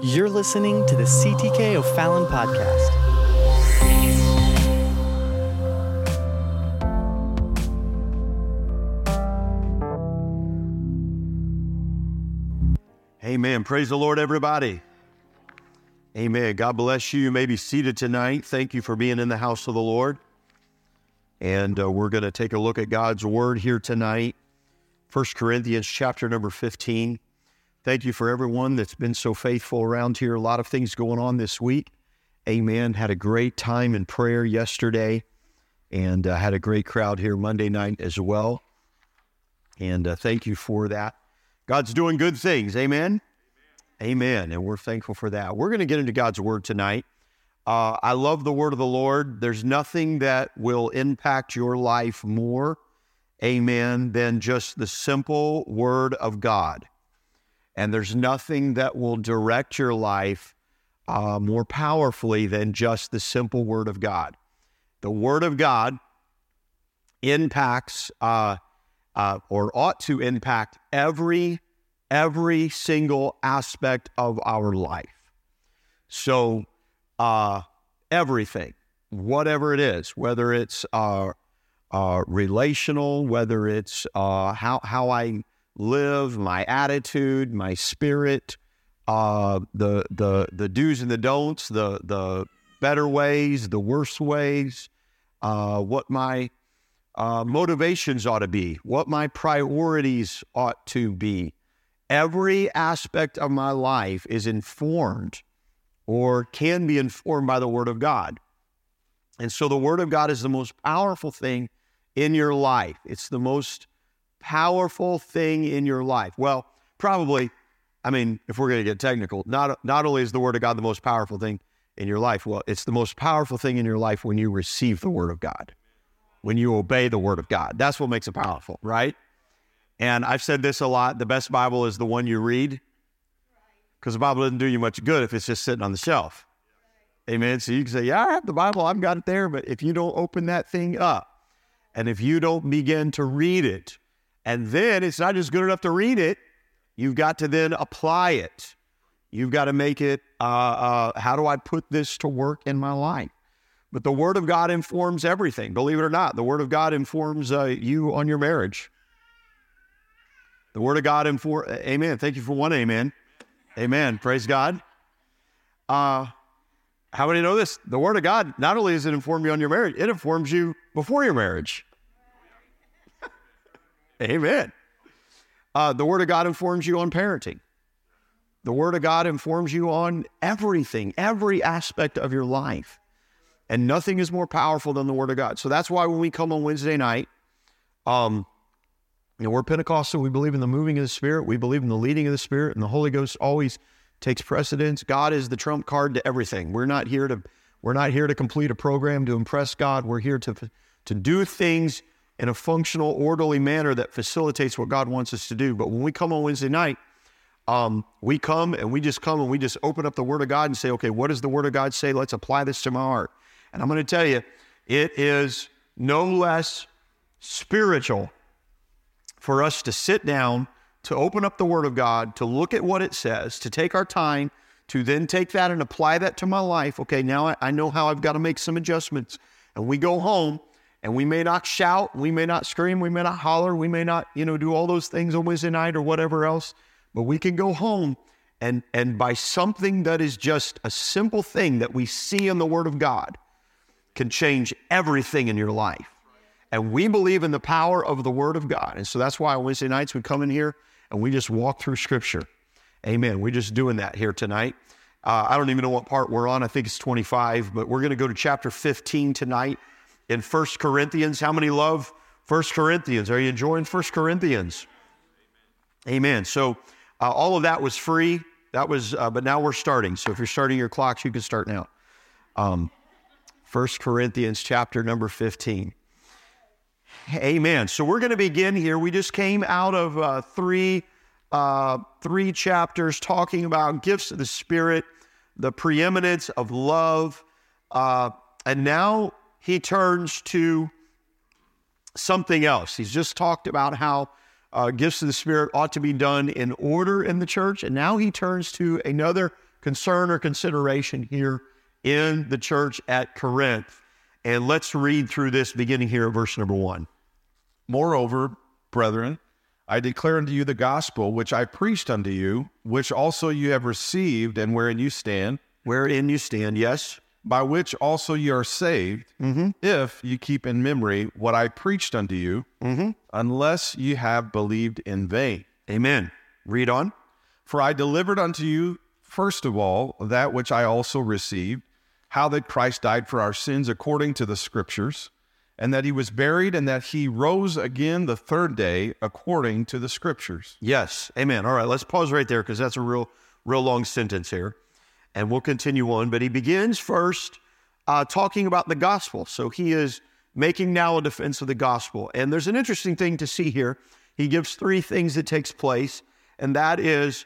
You're listening to the CTK O'Fallon podcast. Amen. Praise the Lord, everybody. Amen. God bless you. You may be seated tonight. Thank you for being in the house of the Lord. And uh, we're going to take a look at God's word here tonight. First Corinthians chapter number 15. Thank you for everyone that's been so faithful around here. A lot of things going on this week. Amen. Had a great time in prayer yesterday and uh, had a great crowd here Monday night as well. And uh, thank you for that. God's doing good things. Amen. Amen. And we're thankful for that. We're going to get into God's word tonight. Uh, I love the word of the Lord. There's nothing that will impact your life more, amen, than just the simple word of God. And there's nothing that will direct your life uh, more powerfully than just the simple word of God. The word of God impacts uh, uh, or ought to impact every every single aspect of our life. So, uh, everything, whatever it is, whether it's uh, uh, relational, whether it's how how I live, my attitude, my spirit, uh, the the the do's and the don'ts, the the better ways, the worse ways, uh, what my uh, motivations ought to be, what my priorities ought to be. Every aspect of my life is informed or can be informed by the Word of God. And so the Word of God is the most powerful thing in your life. It's the most powerful thing in your life. Well, probably, I mean, if we're going to get technical, not, not only is the Word of God the most powerful thing in your life, well, it's the most powerful thing in your life when you receive the Word of God, when you obey the Word of God. That's what makes it powerful, right? And I've said this a lot the best Bible is the one you read because the Bible doesn't do you much good if it's just sitting on the shelf. Amen. So you can say, Yeah, I have the Bible, I've got it there. But if you don't open that thing up and if you don't begin to read it, and then it's not just good enough to read it, you've got to then apply it. You've got to make it, uh, uh, how do I put this to work in my life? But the Word of God informs everything. Believe it or not, the Word of God informs uh, you on your marriage. The Word of God informs, amen. Thank you for one amen. Amen. Praise God. Uh, how many know this? The Word of God, not only does it inform you on your marriage, it informs you before your marriage. Amen. Uh, the Word of God informs you on parenting. The Word of God informs you on everything, every aspect of your life. And nothing is more powerful than the Word of God. So that's why when we come on Wednesday night, um, you know, we're Pentecostal. We believe in the moving of the Spirit. We believe in the leading of the Spirit, and the Holy Ghost always takes precedence. God is the trump card to everything. We're not here to we're not here to complete a program to impress God. We're here to to do things in a functional, orderly manner that facilitates what God wants us to do. But when we come on Wednesday night, um, we come and we just come and we just open up the Word of God and say, okay, what does the Word of God say? Let's apply this to my heart. And I'm going to tell you, it is no less spiritual for us to sit down, to open up the Word of God, to look at what it says, to take our time, to then take that and apply that to my life. Okay, now I, I know how I've got to make some adjustments. And we go home and we may not shout, we may not scream, we may not holler, we may not, you know, do all those things on Wednesday night or whatever else, but we can go home and and by something that is just a simple thing that we see in the Word of God can change everything in your life. And we believe in the power of the Word of God. And so that's why on Wednesday nights we come in here and we just walk through Scripture. Amen. We're just doing that here tonight. Uh, I don't even know what part we're on. I think it's 25, but we're going to go to chapter 15 tonight in First Corinthians. How many love First Corinthians? Are you enjoying First Corinthians? Amen. So uh, all of that was free. That was, uh, but now we're starting. So if you're starting your clocks, you can start now. Um, 1 Corinthians chapter number 15. Amen. So we're going to begin here. We just came out of uh, three, uh, three chapters talking about gifts of the Spirit, the preeminence of love, uh, and now he turns to something else. He's just talked about how uh, gifts of the Spirit ought to be done in order in the church, and now he turns to another concern or consideration here in the church at Corinth. And let's read through this beginning here at verse number one. Moreover, brethren, I declare unto you the gospel which I preached unto you, which also you have received, and wherein you stand, Wherein you stand, yes? By which also you are saved, mm-hmm. if you keep in memory what I preached unto you, mm-hmm. unless you have believed in vain. Amen. Read on. For I delivered unto you, first of all, that which I also received, how that Christ died for our sins according to the Scriptures, and that he was buried, and that he rose again the third day according to the Scriptures. Yes. Amen. All right, let's pause right there because that's a real, real long sentence here. And we'll continue on. But he begins first uh, talking about the gospel. So he is making now a defense of the gospel. And there's an interesting thing to see here. He gives three things that takes place, and that is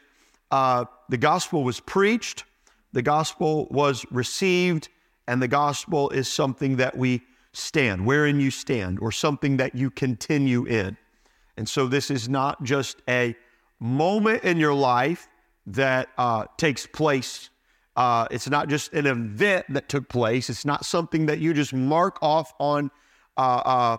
uh, the gospel was preached, the gospel was received, and the gospel is something that we stand, wherein you stand, or something that you continue in. And so this is not just a moment in your life that uh, takes place. Uh, it's not just an event that took place. It's not something that you just mark off on. Uh, uh,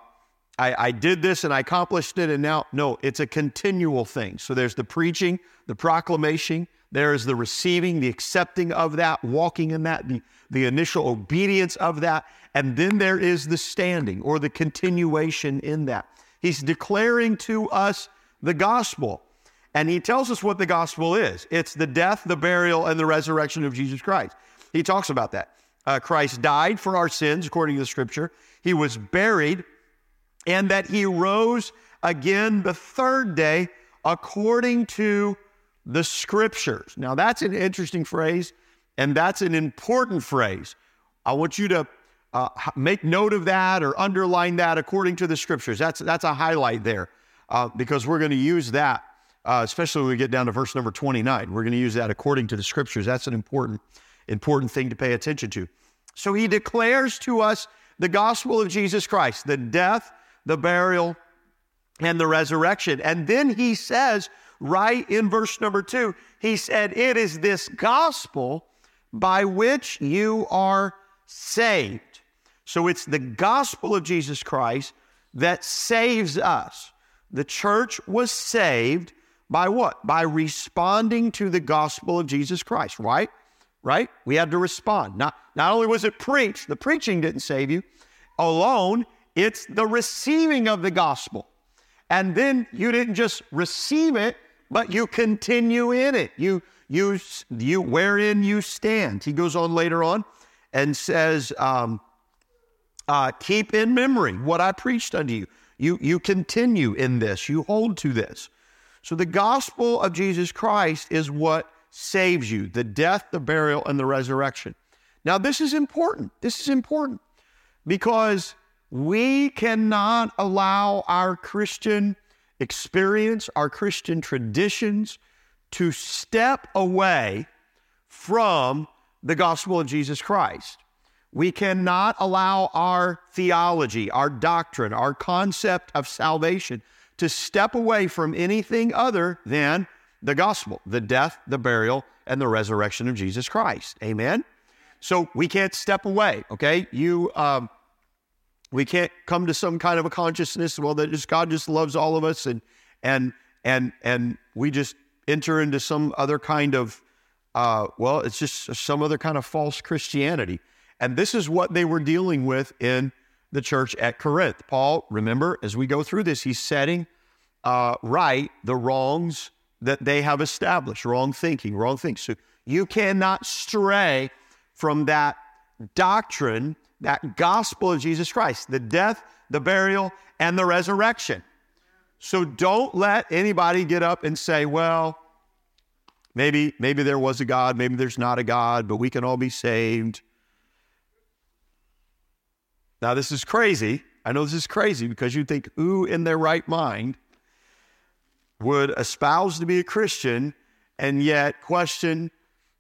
I, I did this and I accomplished it, and now no, it's a continual thing. So there's the preaching, the proclamation. There is the receiving, the accepting of that, walking in that, the, the initial obedience of that, and then there is the standing or the continuation in that. He's declaring to us the gospel. And he tells us what the gospel is it's the death, the burial, and the resurrection of Jesus Christ. He talks about that. Uh, Christ died for our sins, according to the scripture. He was buried, and that he rose again the third day, according to the scriptures. Now, that's an interesting phrase, and that's an important phrase. I want you to uh, make note of that or underline that according to the scriptures. That's, that's a highlight there uh, because we're going to use that uh, especially when we get down to verse number 29. We're going to use that according to the scriptures. That's an important, important thing to pay attention to. So he declares to us the gospel of Jesus Christ, the death, the burial, and the resurrection. And then he says, right in verse number two, he said, It is this gospel by which you are saved. So it's the gospel of Jesus Christ that saves us. The church was saved by what? By responding to the gospel of Jesus Christ, right? Right? We had to respond. Not, not only was it preached, the preaching didn't save you alone, it's the receiving of the gospel. And then you didn't just receive it, but you continue in it. You, you, you, wherein you stand. He goes on later on and says, um, uh, keep in memory what I preached unto you. You, you continue in this, you hold to this. So the gospel of Jesus Christ is what saves you the death, the burial, and the resurrection. Now, this is important. This is important because we cannot allow our Christian experience, our Christian traditions to step away from the gospel of Jesus Christ. We cannot allow our theology, our doctrine, our concept of salvation to step away from anything other than the gospel, the death, the burial, and the resurrection of Jesus Christ. Amen. So we can't step away. Okay, you. Um, we can't come to some kind of a consciousness. Well, that just God just loves all of us, and and and and we just enter into some other kind of. Uh, well, it's just some other kind of false Christianity. And this is what they were dealing with in the church at Corinth. Paul, remember, as we go through this, he's setting uh, right the wrongs that they have established wrong thinking, wrong things. So you cannot stray from that doctrine, that gospel of Jesus Christ, the death, the burial, and the resurrection. So don't let anybody get up and say, well, maybe maybe there was a God, maybe there's not a God, but we can all be saved. Now, this is crazy. I know this is crazy because you think, who in their right mind would espouse to be a Christian and yet question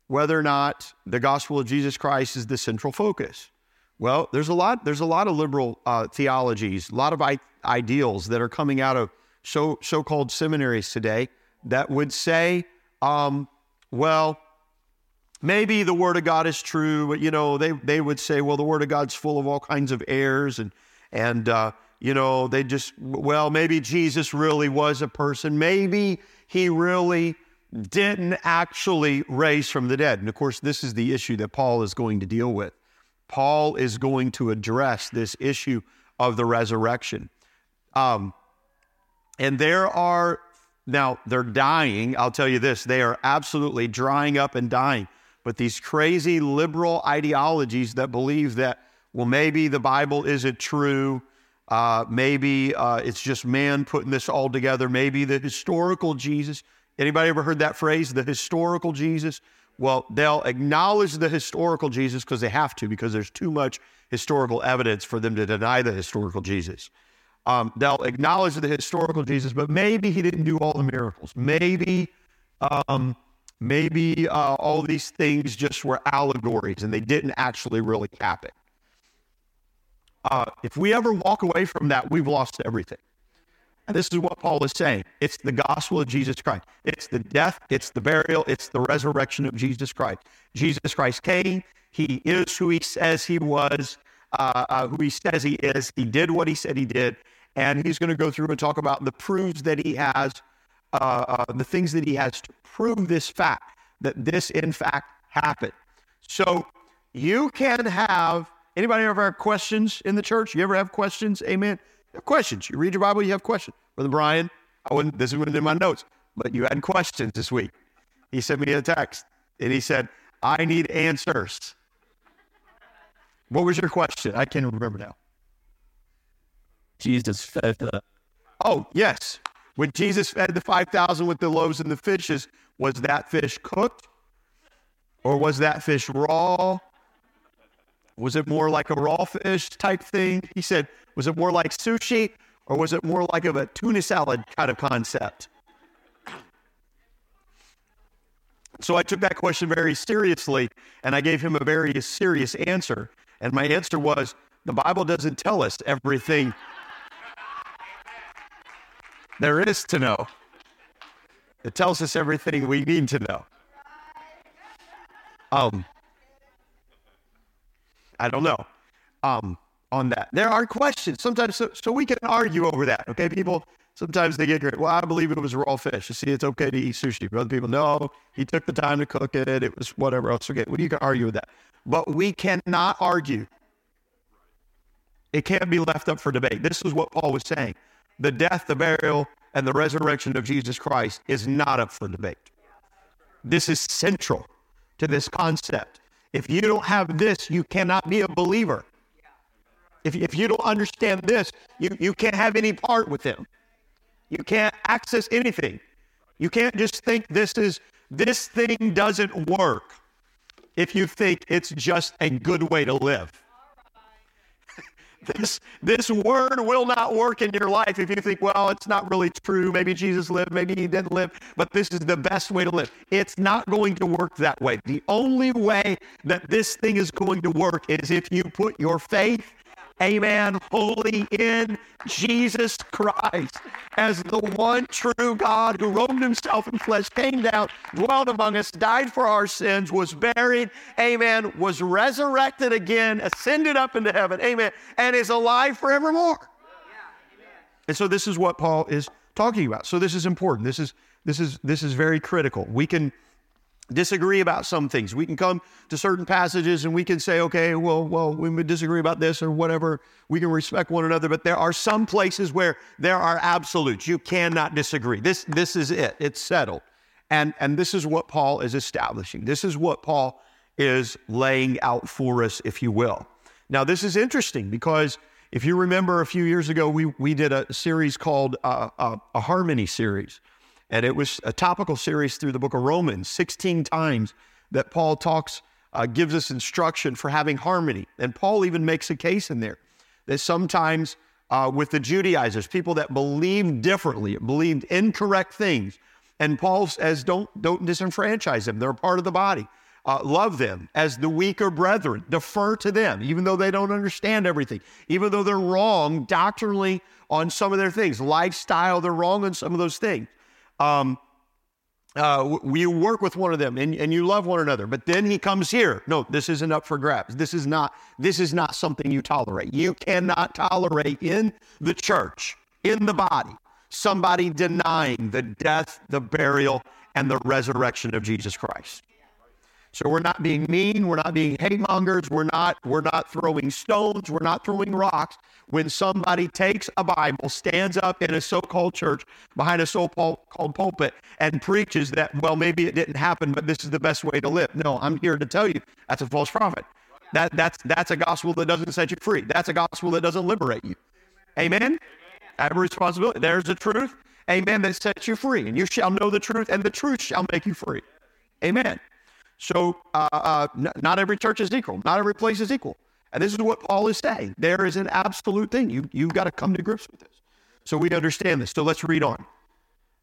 whether or not the gospel of Jesus Christ is the central focus? Well, there's a lot. There's a lot of liberal uh, theologies, a lot of I- ideals that are coming out of so so-called seminaries today that would say, um, well, maybe the word of God is true, but you know, they they would say, well, the word of God's full of all kinds of errors and and uh, you know, they just well, maybe Jesus really was a person. Maybe he really didn't actually raise from the dead. And of course, this is the issue that Paul is going to deal with. Paul is going to address this issue of the resurrection. Um, and there are, now they're dying. I'll tell you this, they are absolutely drying up and dying. But these crazy liberal ideologies that believe that, well, maybe the Bible isn't true. Uh, maybe uh, it's just man putting this all together. Maybe the historical Jesus. Anybody ever heard that phrase, the historical Jesus? Well, they'll acknowledge the historical Jesus because they have to, because there's too much historical evidence for them to deny the historical Jesus. Um, they'll acknowledge the historical Jesus, but maybe he didn't do all the miracles. Maybe, um, maybe uh, all these things just were allegories and they didn't actually really happen. Uh, if we ever walk away from that, we've lost everything. And this is what Paul is saying it's the gospel of Jesus Christ. It's the death, it's the burial, it's the resurrection of Jesus Christ. Jesus Christ came, he is who he says he was, uh, uh, who he says he is. He did what he said he did. And he's going to go through and talk about the proofs that he has, uh, uh, the things that he has to prove this fact, that this in fact happened. So you can have anybody ever have questions in the church? You ever have questions? Amen have questions. You read your Bible, you have questions. Brother Brian, I wouldn't, this isn't in my notes, but you had questions this week. He sent me a text and he said, I need answers. What was your question? I can't remember now. Jesus fed the. Oh, yes. When Jesus fed the 5,000 with the loaves and the fishes, was that fish cooked? Or was that fish raw? Was it more like a raw fish type thing? He said, was it more like sushi or was it more like of a tuna salad kind of concept? So I took that question very seriously and I gave him a very serious answer. And my answer was the Bible doesn't tell us everything there is to know, it tells us everything we need to know. Um, I don't know um, on that. There are questions sometimes, so, so we can argue over that. Okay, people sometimes they get great. Well, I believe it was raw fish. You see, it's okay to eat sushi. But other people, no, he took the time to cook it. It was whatever else. Okay, well, you can argue with that, but we cannot argue. It can't be left up for debate. This is what Paul was saying: the death, the burial, and the resurrection of Jesus Christ is not up for debate. This is central to this concept. If you don't have this, you cannot be a believer. If, if you don't understand this, you, you can't have any part with him. You can't access anything. You can't just think this is this thing doesn't work if you think it's just a good way to live. This this word will not work in your life if you think, well, it's not really true. Maybe Jesus lived, maybe he didn't live, but this is the best way to live. It's not going to work that way. The only way that this thing is going to work is if you put your faith amen, wholly in Jesus Christ as the one true God who robed himself in flesh, came down, dwelt among us, died for our sins, was buried, amen, was resurrected again, ascended up into heaven, amen, and is alive forevermore. And so this is what Paul is talking about. So this is important. This is this is this is very critical. We can disagree about some things. We can come to certain passages and we can say, okay, well, well, we would disagree about this or whatever. We can respect one another, but there are some places where there are absolutes. You cannot disagree. This this is it. It's settled. And and this is what Paul is establishing. This is what Paul is laying out for us, if you will. Now, this is interesting because if you remember a few years ago, we we did a series called uh, uh, a harmony series and it was a topical series through the book of Romans, 16 times that Paul talks, uh, gives us instruction for having harmony. And Paul even makes a case in there that sometimes uh, with the Judaizers, people that believed differently, believed incorrect things, and Paul says, don't, don't disenfranchise them. They're part of the body. Uh, love them as the weaker brethren. Defer to them, even though they don't understand everything, even though they're wrong doctrinally on some of their things. Lifestyle, they're wrong on some of those things. Um, uh, w- you work with one of them and, and you love one another but then he comes here. No this isn't up for grabs. This is not this is not something you tolerate. You cannot tolerate in the church in the body somebody denying the death the burial and the resurrection of jesus christ so we're not being mean, we're not being hate mongers, we're not we're not throwing stones, we're not throwing rocks. When somebody takes a Bible, stands up in a so-called church behind a so-called pulpit and preaches that well maybe it didn't happen, but this is the best way to live. No, I'm here to tell you that's a false prophet. That that's that's a gospel that doesn't set you free. That's a gospel that doesn't liberate you. Amen. I have a responsibility. There's the truth. Amen. That sets you free, and you shall know the truth, and the truth shall make you free. Amen. So uh, uh, not every church is equal. Not every place is equal. And this is what Paul is saying. There is an absolute thing. You, you've got to come to grips with this. So we understand this. So let's read on.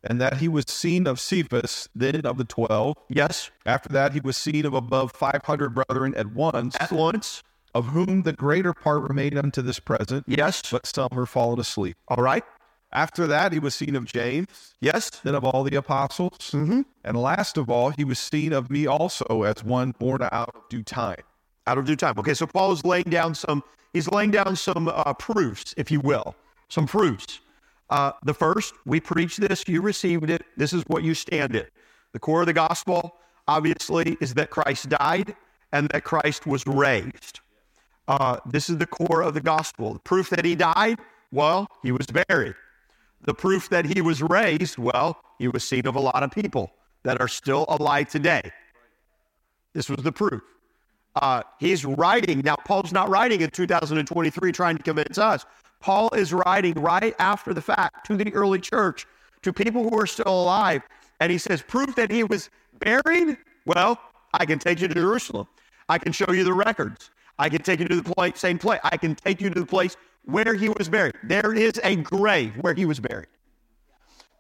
And that he was seen of Cephas, then of the twelve. Yes. After that, he was seen of above 500 brethren at once, At once. of whom the greater part remain unto this present, Yes. but some are fallen asleep. All right. After that, he was seen of James, Yes. then of all the apostles. Mm-hmm. And last of all, he was seen of me also as one born out of due time. Out of due time. Okay. So Paul is laying down some. He's laying down some uh, proofs, if you will, some proofs. Uh, the first, we preach this, you received it. This is what you stand in. The core of the gospel, obviously, is that Christ died and that Christ was raised. Uh, this is the core of the gospel. The proof that he died, well, he was buried. The proof that he was raised, well, he was seen of a lot of people that are still alive today. This was the proof. Uh, he's writing, now, Paul's not writing in 2023 trying to convince us. Paul is writing right after the fact to the early church, to people who are still alive. And he says, Proof that he was buried? Well, I can take you to Jerusalem. I can show you the records. I can take you to the place, same place. I can take you to the place where he was buried. There is a grave where he was buried.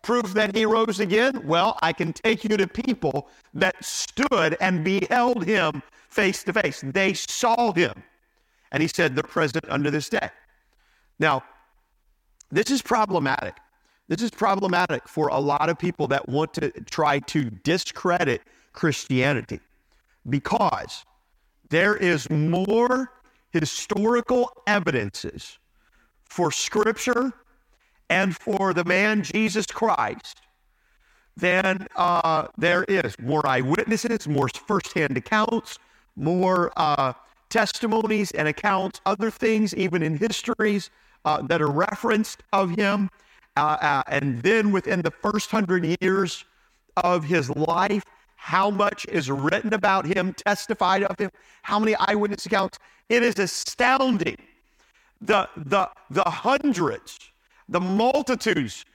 Proof that he rose again? Well, I can take you to people that stood and beheld him face to face. They saw him. And he said, They're present under this day. Now, this is problematic. This is problematic for a lot of people that want to try to discredit Christianity because there is more historical evidences for Scripture and for the man Jesus Christ than uh, there is. More eyewitnesses, more firsthand accounts, more uh, testimonies and accounts, other things, even in histories uh, that are referenced of him. Uh, uh, and then within the first hundred years of his life, how much is written about him, testified of him, how many eyewitness accounts. It is astounding. The, the, the hundreds, the multitudes,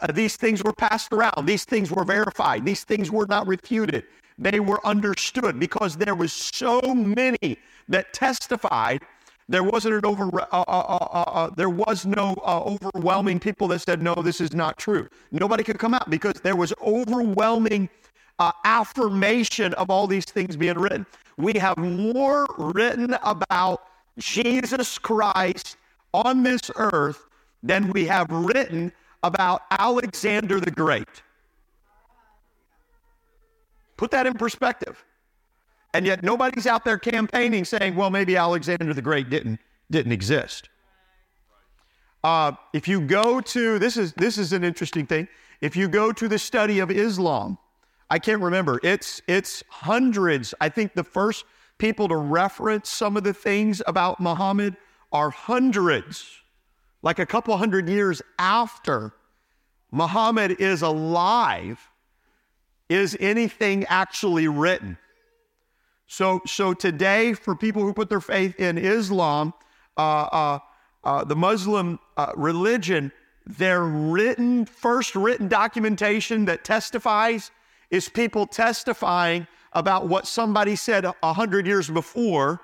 uh, these things were passed around. These things were verified. These things were not refuted. They were understood because there was so many that testified. There wasn't an over. Uh, uh, uh, uh, there was no uh, overwhelming people that said no, this is not true. Nobody could come out because there was overwhelming uh, affirmation of all these things being written. We have more written about Jesus Christ on this earth than we have written about Alexander the Great. Put that in perspective. And yet nobody's out there campaigning saying, well, maybe Alexander the Great didn't, didn't exist. Uh, if you go to, this is, this is an interesting thing. If you go to the study of Islam, I can't remember, it's, it's hundreds. I think the first people to reference some of the things about Muhammad are hundreds, like a couple hundred years after Muhammad is alive, is anything actually written. So, so today, for people who put their faith in Islam, uh, uh, uh, the Muslim uh, religion, their written, first written documentation that testifies is people testifying about what somebody said a hundred years before,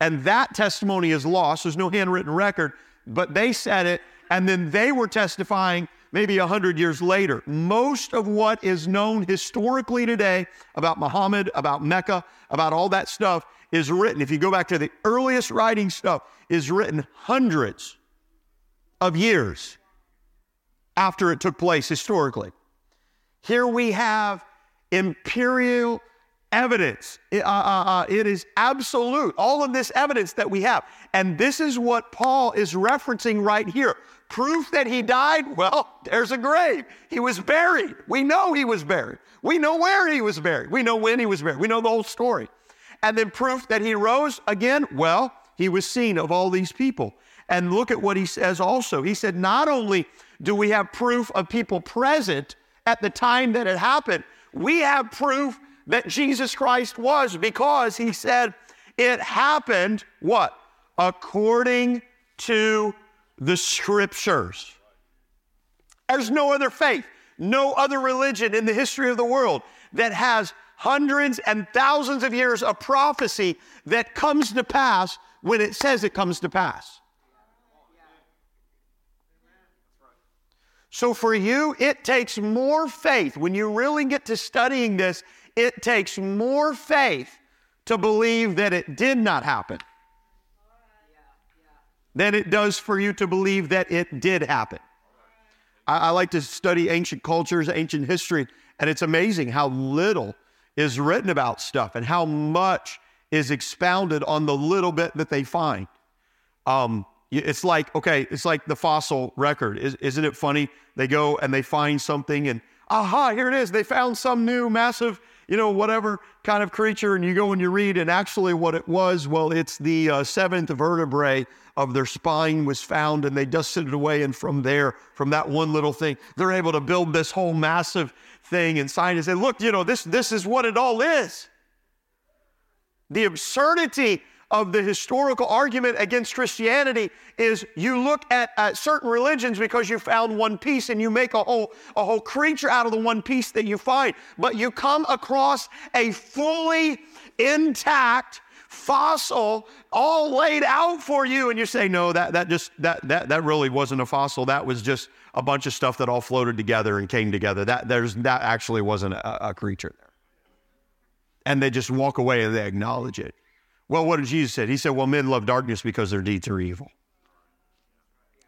and that testimony is lost. There's no handwritten record, but they said it, and then they were testifying maybe a hundred years later. Most of what is known historically today about Muhammad, about Mecca, about all that stuff is written. If you go back to the earliest writing stuff, is written hundreds of years after it took place historically. Here we have imperial evidence. It, uh, uh, uh, it is absolute. All of this evidence that we have. And this is what Paul is referencing right here. Proof that he died? Well, there's a grave. He was buried. We know he was buried. We know where he was buried. We know when he was buried. We know the whole story. And then proof that he rose again? Well, he was seen of all these people. And look at what he says also. He said, not only do we have proof of people present at the time that it happened, we have proof that Jesus Christ was because he said it happened what? According to the scriptures. There's no other faith, no other religion in the history of the world that has hundreds and thousands of years of prophecy that comes to pass when it says it comes to pass. So for you, it takes more faith. When you really get to studying this, it takes more faith to believe that it did not happen than it does for you to believe that it did happen. I, I like to study ancient cultures, ancient history, and it's amazing how little is written about stuff and how much is expounded on the little bit that they find. Um, it's like, okay, it's like the fossil record. Is, not it funny? They go and they find something and, aha, here it is. They found some new massive, you know, whatever kind of creature. And you go and you read, and actually what it was, well, it's the uh, seventh vertebrae of their spine was found and they dusted it away. And from there, from that one little thing, they're able to build this whole massive thing. And scientists say, look, you know, this, this is what it all is. The absurdity of the historical argument against Christianity is you look at, at, certain religions because you found one piece and you make a whole, a whole creature out of the one piece that you find. But you come across a fully intact fossil all laid out for you and you say no that that just that that that really wasn't a fossil. That was just a bunch of stuff that all floated together and came together. That there's that actually wasn't a, a creature there. And they just walk away and they acknowledge it well, what did Jesus say? He said, Well, men love darkness because their deeds are evil.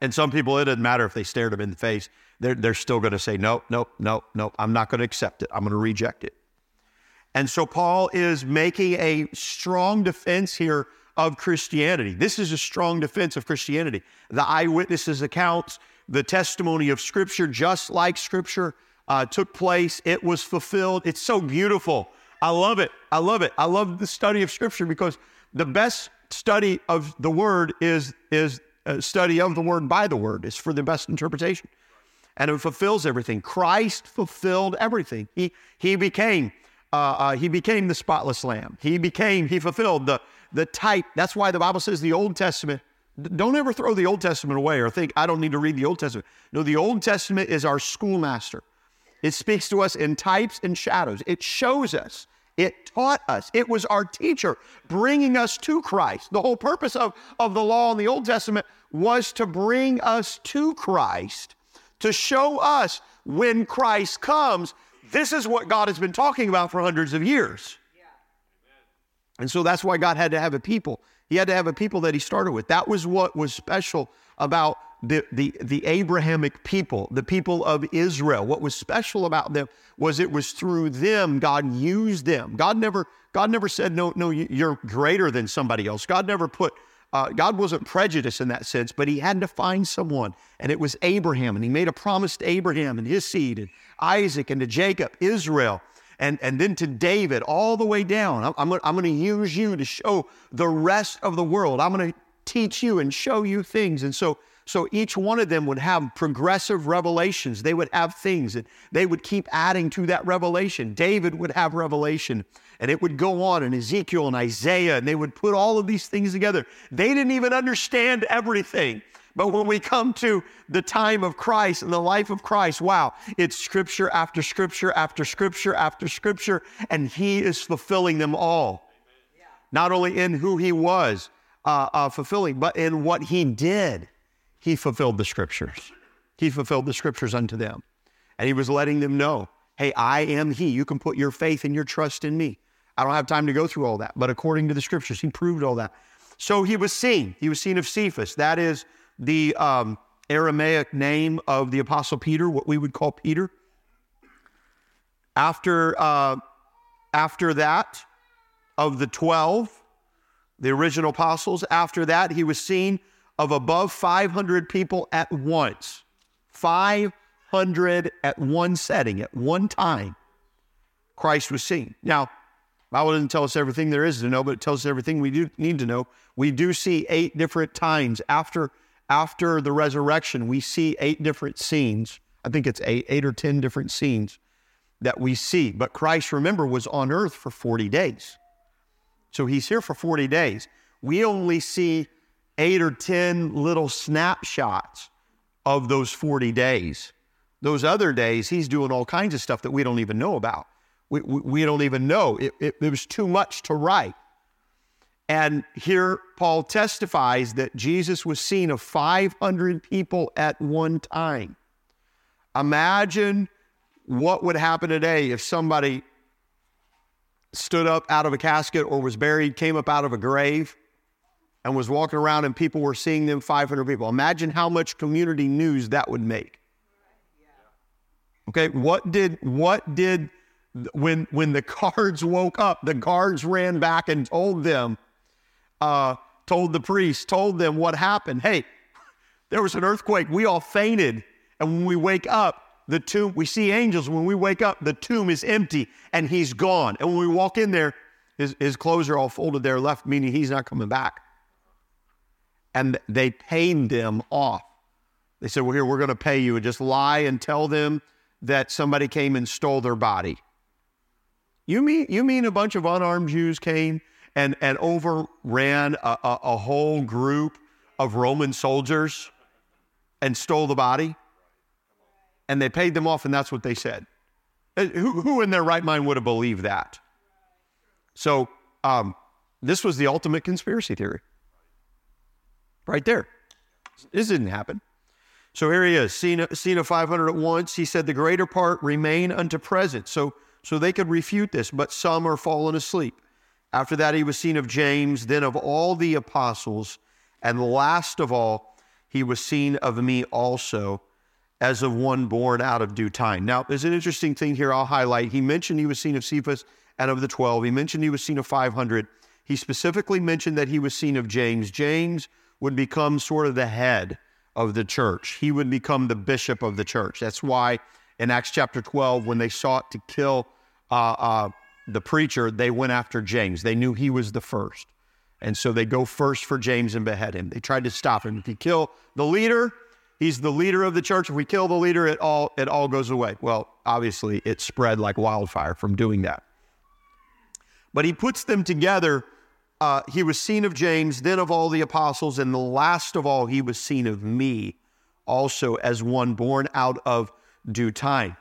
And some people, it doesn't matter if they stared them in the face, they're, they're still going to say, Nope, nope, nope, nope, I'm not going to accept it. I'm going to reject it. And so Paul is making a strong defense here of Christianity. This is a strong defense of Christianity. The eyewitnesses' accounts, the testimony of Scripture, just like Scripture uh, took place, it was fulfilled. It's so beautiful I love it. I love it. I love the study of Scripture because the best study of the Word is is a study of the Word by the Word. It's for the best interpretation, and it fulfills everything. Christ fulfilled everything. He he became uh, uh, he became the spotless Lamb. He became he fulfilled the the type. That's why the Bible says the Old Testament. Don't ever throw the Old Testament away or think I don't need to read the Old Testament. No, the Old Testament is our schoolmaster. It speaks to us in types and shadows. It shows us. It taught us. It was our teacher bringing us to Christ. The whole purpose of, of the law in the Old Testament was to bring us to Christ, to show us when Christ comes, this is what God has been talking about for hundreds of years. And so that's why God had to have a people. He had to have a people that he started with. That was what was special about the, the, the Abrahamic people, the people of Israel. What was special about them was it was through them God used them. God never, God never said, no, no, you're greater than somebody else. God never put, uh, God wasn't prejudiced in that sense, but he had to find someone. And it was Abraham. And he made a promise to Abraham and his seed, and Isaac, and to Jacob, Israel. And, and then to David, all the way down. I'm, I'm, I'm going to use you to show the rest of the world. I'm going to teach you and show you things. And so so each one of them would have progressive revelations. They would have things and they would keep adding to that revelation. David would have revelation and it would go on in Ezekiel and Isaiah and they would put all of these things together. They didn't even understand everything. But when we come to the time of Christ and the life of Christ, wow, it's scripture after scripture after scripture after scripture, and He is fulfilling them all. Not only in who He was uh, uh, fulfilling, but in what He did he fulfilled the scriptures. He fulfilled the scriptures unto them. And he was letting them know, hey, I am he. You can put your faith and your trust in me. I don't have time to go through all that, but according to the scriptures, he proved all that. So he was seen. He was seen of Cephas. That is the um, Aramaic name of the Apostle Peter, what we would call Peter. After, uh, after that, of the 12, the original apostles, after that, he was seen of above 500 people at once. 500 at one setting, at one time, Christ was seen. Now, Bible doesn't tell us everything there is to know, but it tells us everything we do need to know. We do see eight different times after after the resurrection. We see eight different scenes. I think it's eight, eight or ten different scenes that we see. But Christ, remember, was on earth for 40 days. So he's here for 40 days. We only see eight or 10 little snapshots of those 40 days. Those other days, he's doing all kinds of stuff that we don't even know about. We, we, we don't even know. It, it, it was too much to write. And here Paul testifies that Jesus was seen of 500 people at one time. Imagine what would happen today if somebody stood up out of a casket or was buried, came up out of a grave, and was walking around and people were seeing them 500 people. Imagine how much community news that would make. Okay, what did what did when when the guards woke up, the guards ran back and told them, uh, told the priest, told them what happened. Hey, there was an earthquake. We all fainted, and when we wake up, the tomb, we see angels. When we wake up, the tomb is empty and he's gone. And when we walk in there, his, his clothes are all folded there left, meaning he's not coming back. And they paid them off. They said, Well, here, we're going to pay you. And just lie and tell them that somebody came and stole their body. You mean, you mean a bunch of unarmed Jews came and, and overran a, a, a whole group of Roman soldiers and stole the body? and they paid them off, and that's what they said. Uh, who, who in their right mind would have believed that? So, um, this was the ultimate conspiracy theory. Right there. This didn't happen. So here he is, seen, of 500 at once. He said, The greater part remain unto present. So, so they could refute this, but some are fallen asleep. After that, he was seen of James, then of all the apostles, and last of all, he was seen of me also as of one born out of due time. Now, there's an interesting thing here I'll highlight. He mentioned he was seen of Cephas and of the 12. He mentioned he was seen of 500. He specifically mentioned that he was seen of James. James would become sort of the head of the church, he would become the bishop of the church. That's why in Acts chapter 12, when they sought to kill uh, uh, the preacher, they went after James. They knew he was the first. And so they go first for James and behead him. They tried to stop him. If you kill the leader, He's the leader of the church. If we kill the leader, it all it all goes away. Well, obviously, it spread like wildfire from doing that. But he puts them together. Uh, he was seen of James, then of all the apostles, and the last of all, he was seen of me, also as one born out of due time.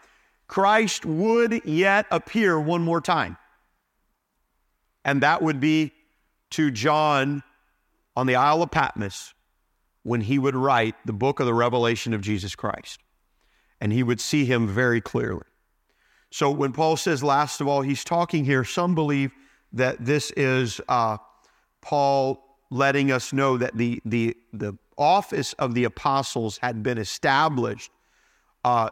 Christ would yet appear one more time, and that would be to John on the Isle of Patmos when he would write the book of the revelation of Jesus Christ. And he would see him very clearly. So when Paul says, last of all, he's talking here, some believe that this is uh, Paul letting us know that the, the, the office of the apostles had been established uh,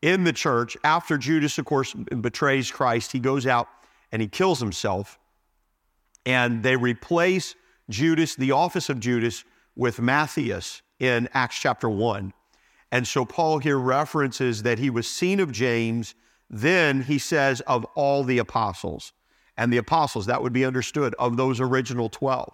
in the church. After Judas, of course, betrays Christ, he goes out and he kills himself. And they replace Judas, the office of Judas, with Matthias in Acts chapter 1. And so Paul here references that he was seen of James, then he says of all the apostles. And the apostles, that would be understood, of those original 12.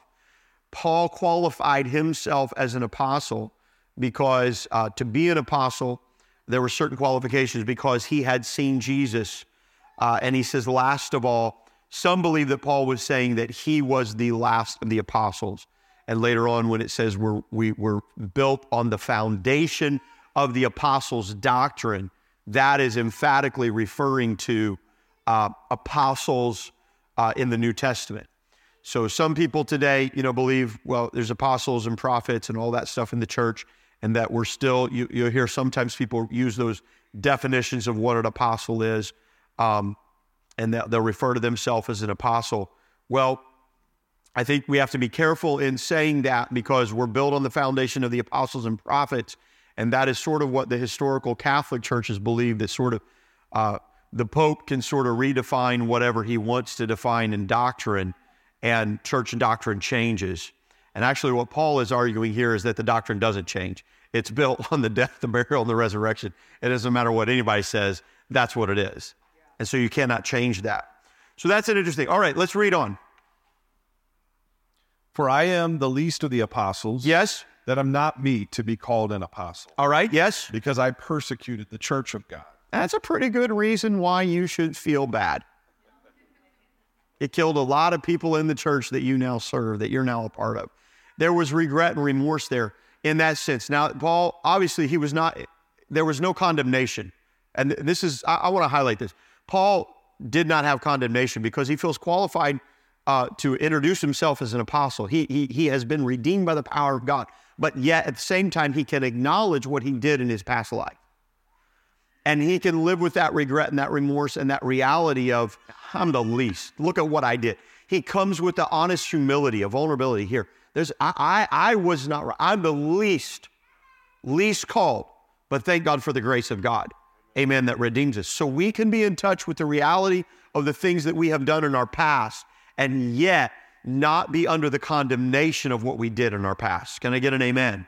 Paul qualified himself as an apostle because uh, to be an apostle, there were certain qualifications because he had seen Jesus. Uh, and he says, last of all, some believe that Paul was saying that he was the last of the apostles. And later on, when it says we're, we, we're built on the foundation of the apostles' doctrine, that is emphatically referring to uh, apostles uh, in the New Testament. So some people today, you know, believe, well, there's apostles and prophets and all that stuff in the church, and that we're still, you, you'll hear sometimes people use those definitions of what an apostle is, um, and they'll refer to themselves as an apostle. Well, I think we have to be careful in saying that because we're built on the foundation of the apostles and prophets. And that is sort of what the historical Catholic churches believe that sort of uh, the Pope can sort of redefine whatever he wants to define in doctrine, and church and doctrine changes. And actually, what Paul is arguing here is that the doctrine doesn't change. It's built on the death, the burial, and the resurrection. It doesn't matter what anybody says, that's what it is. And so you cannot change that. So that's an interesting. All right, let's read on. For I am the least of the apostles. Yes. That I'm not meet to be called an apostle. All right, yes. Because I persecuted the church of God. That's a pretty good reason why you should feel bad. It killed a lot of people in the church that you now serve, that you're now a part of. There was regret and remorse there in that sense. Now, Paul, obviously, he was not, there was no condemnation. And this is, I, I want to highlight this. Paul did not have condemnation because he feels qualified uh, to introduce himself as an apostle. He, he, he has been redeemed by the power of God, but yet at the same time, he can acknowledge what he did in his past life. And he can live with that regret and that remorse and that reality of, I'm the least. Look at what I did. He comes with the honest humility, a vulnerability here. There's, I, I, I was not. I'm the least, least called, but thank God for the grace of God. Amen. That redeems us. So we can be in touch with the reality of the things that we have done in our past and yet not be under the condemnation of what we did in our past. Can I get an amen?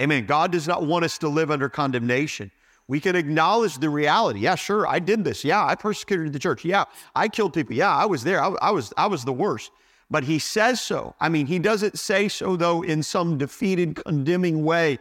Amen. God does not want us to live under condemnation. We can acknowledge the reality. Yeah, sure, I did this. Yeah, I persecuted the church. Yeah, I killed people. Yeah, I was there. I, I was I was the worst but he says so. I mean, he doesn't say so though in some defeated, condemning way.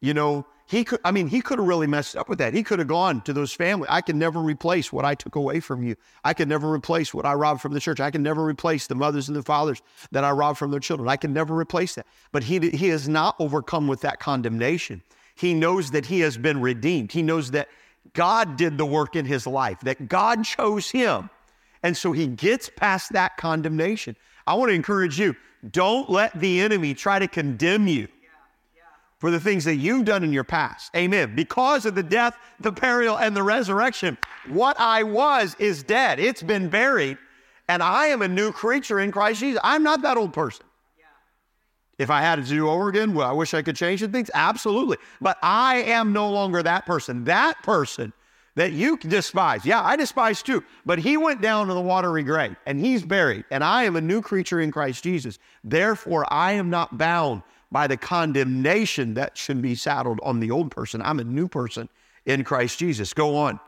You know, he could, I mean, he could have really messed up with that. He could have gone to those families. I can never replace what I took away from you. I can never replace what I robbed from the church. I can never replace the mothers and the fathers that I robbed from their children. I can never replace that. But he, he is not overcome with that condemnation. He knows that he has been redeemed. He knows that God did the work in his life, that God chose him. And so he gets past that condemnation. I want to encourage you don't let the enemy try to condemn you for the things that you've done in your past. Amen. Because of the death, the burial, and the resurrection, what I was is dead. It's been buried, and I am a new creature in Christ Jesus. I'm not that old person. If I had to do over again, well, I wish I could change the things. Absolutely. But I am no longer that person. That person that you despise. Yeah, I despise too. But he went down to the watery grave and he's buried, and I am a new creature in Christ Jesus. Therefore, I am not bound by the condemnation that should be saddled on the old person. I'm a new person in Christ Jesus. Go on.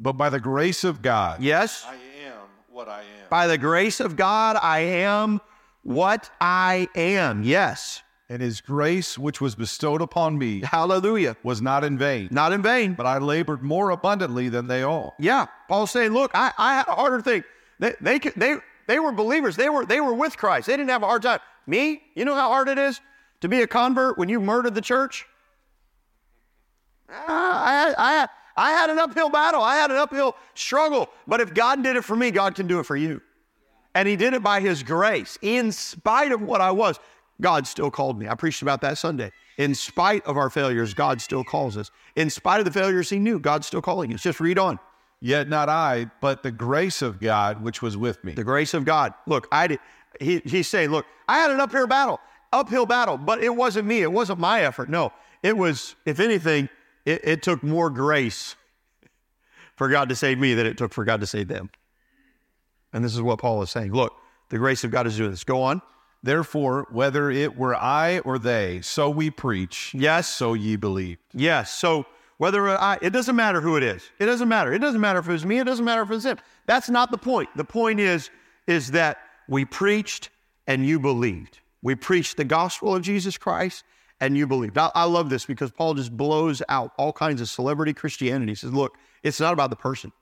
But by the grace of God, yes, I am what I am. By the grace of God, I am what I am. Yes. And his grace, which was bestowed upon me, hallelujah, was not in vain. Not in vain. But I labored more abundantly than they all. Yeah. Paul's saying, look, I, I had a harder thing. They, they, they, they were believers. They were, they were with Christ. They didn't have a hard time. Me, you know how hard it is to be a convert when you murdered the church? Uh, I, I, I had an uphill battle. I had an uphill struggle. But if God did it for me, God can do it for you. And He did it by His grace, in spite of what I was. God still called me. I preached about that Sunday. In spite of our failures, God still calls us. In spite of the failures he knew, God's still calling us. Just read on. Yet not I, but the grace of God which was with me. The grace of God. Look, I did. He, he's saying, look, I had an uphill battle, uphill battle, but it wasn't me. It wasn't my effort. No, it was, if anything, it, it took more grace for God to save me than it took for God to save them. And this is what Paul is saying. Look, the grace of God is doing this. Go on. Therefore, whether it were I or they, so we preach. Yes. So ye believe. Yes. So whether I, it doesn't matter who it is. It doesn't matter. It doesn't matter if it was me. It doesn't matter if it was him. That's not the point. The point is, is that we preached and you believed. We preached the gospel of Jesus Christ and you believed. I, I love this because Paul just blows out all kinds of celebrity Christianity. He says, look, it's not about the person.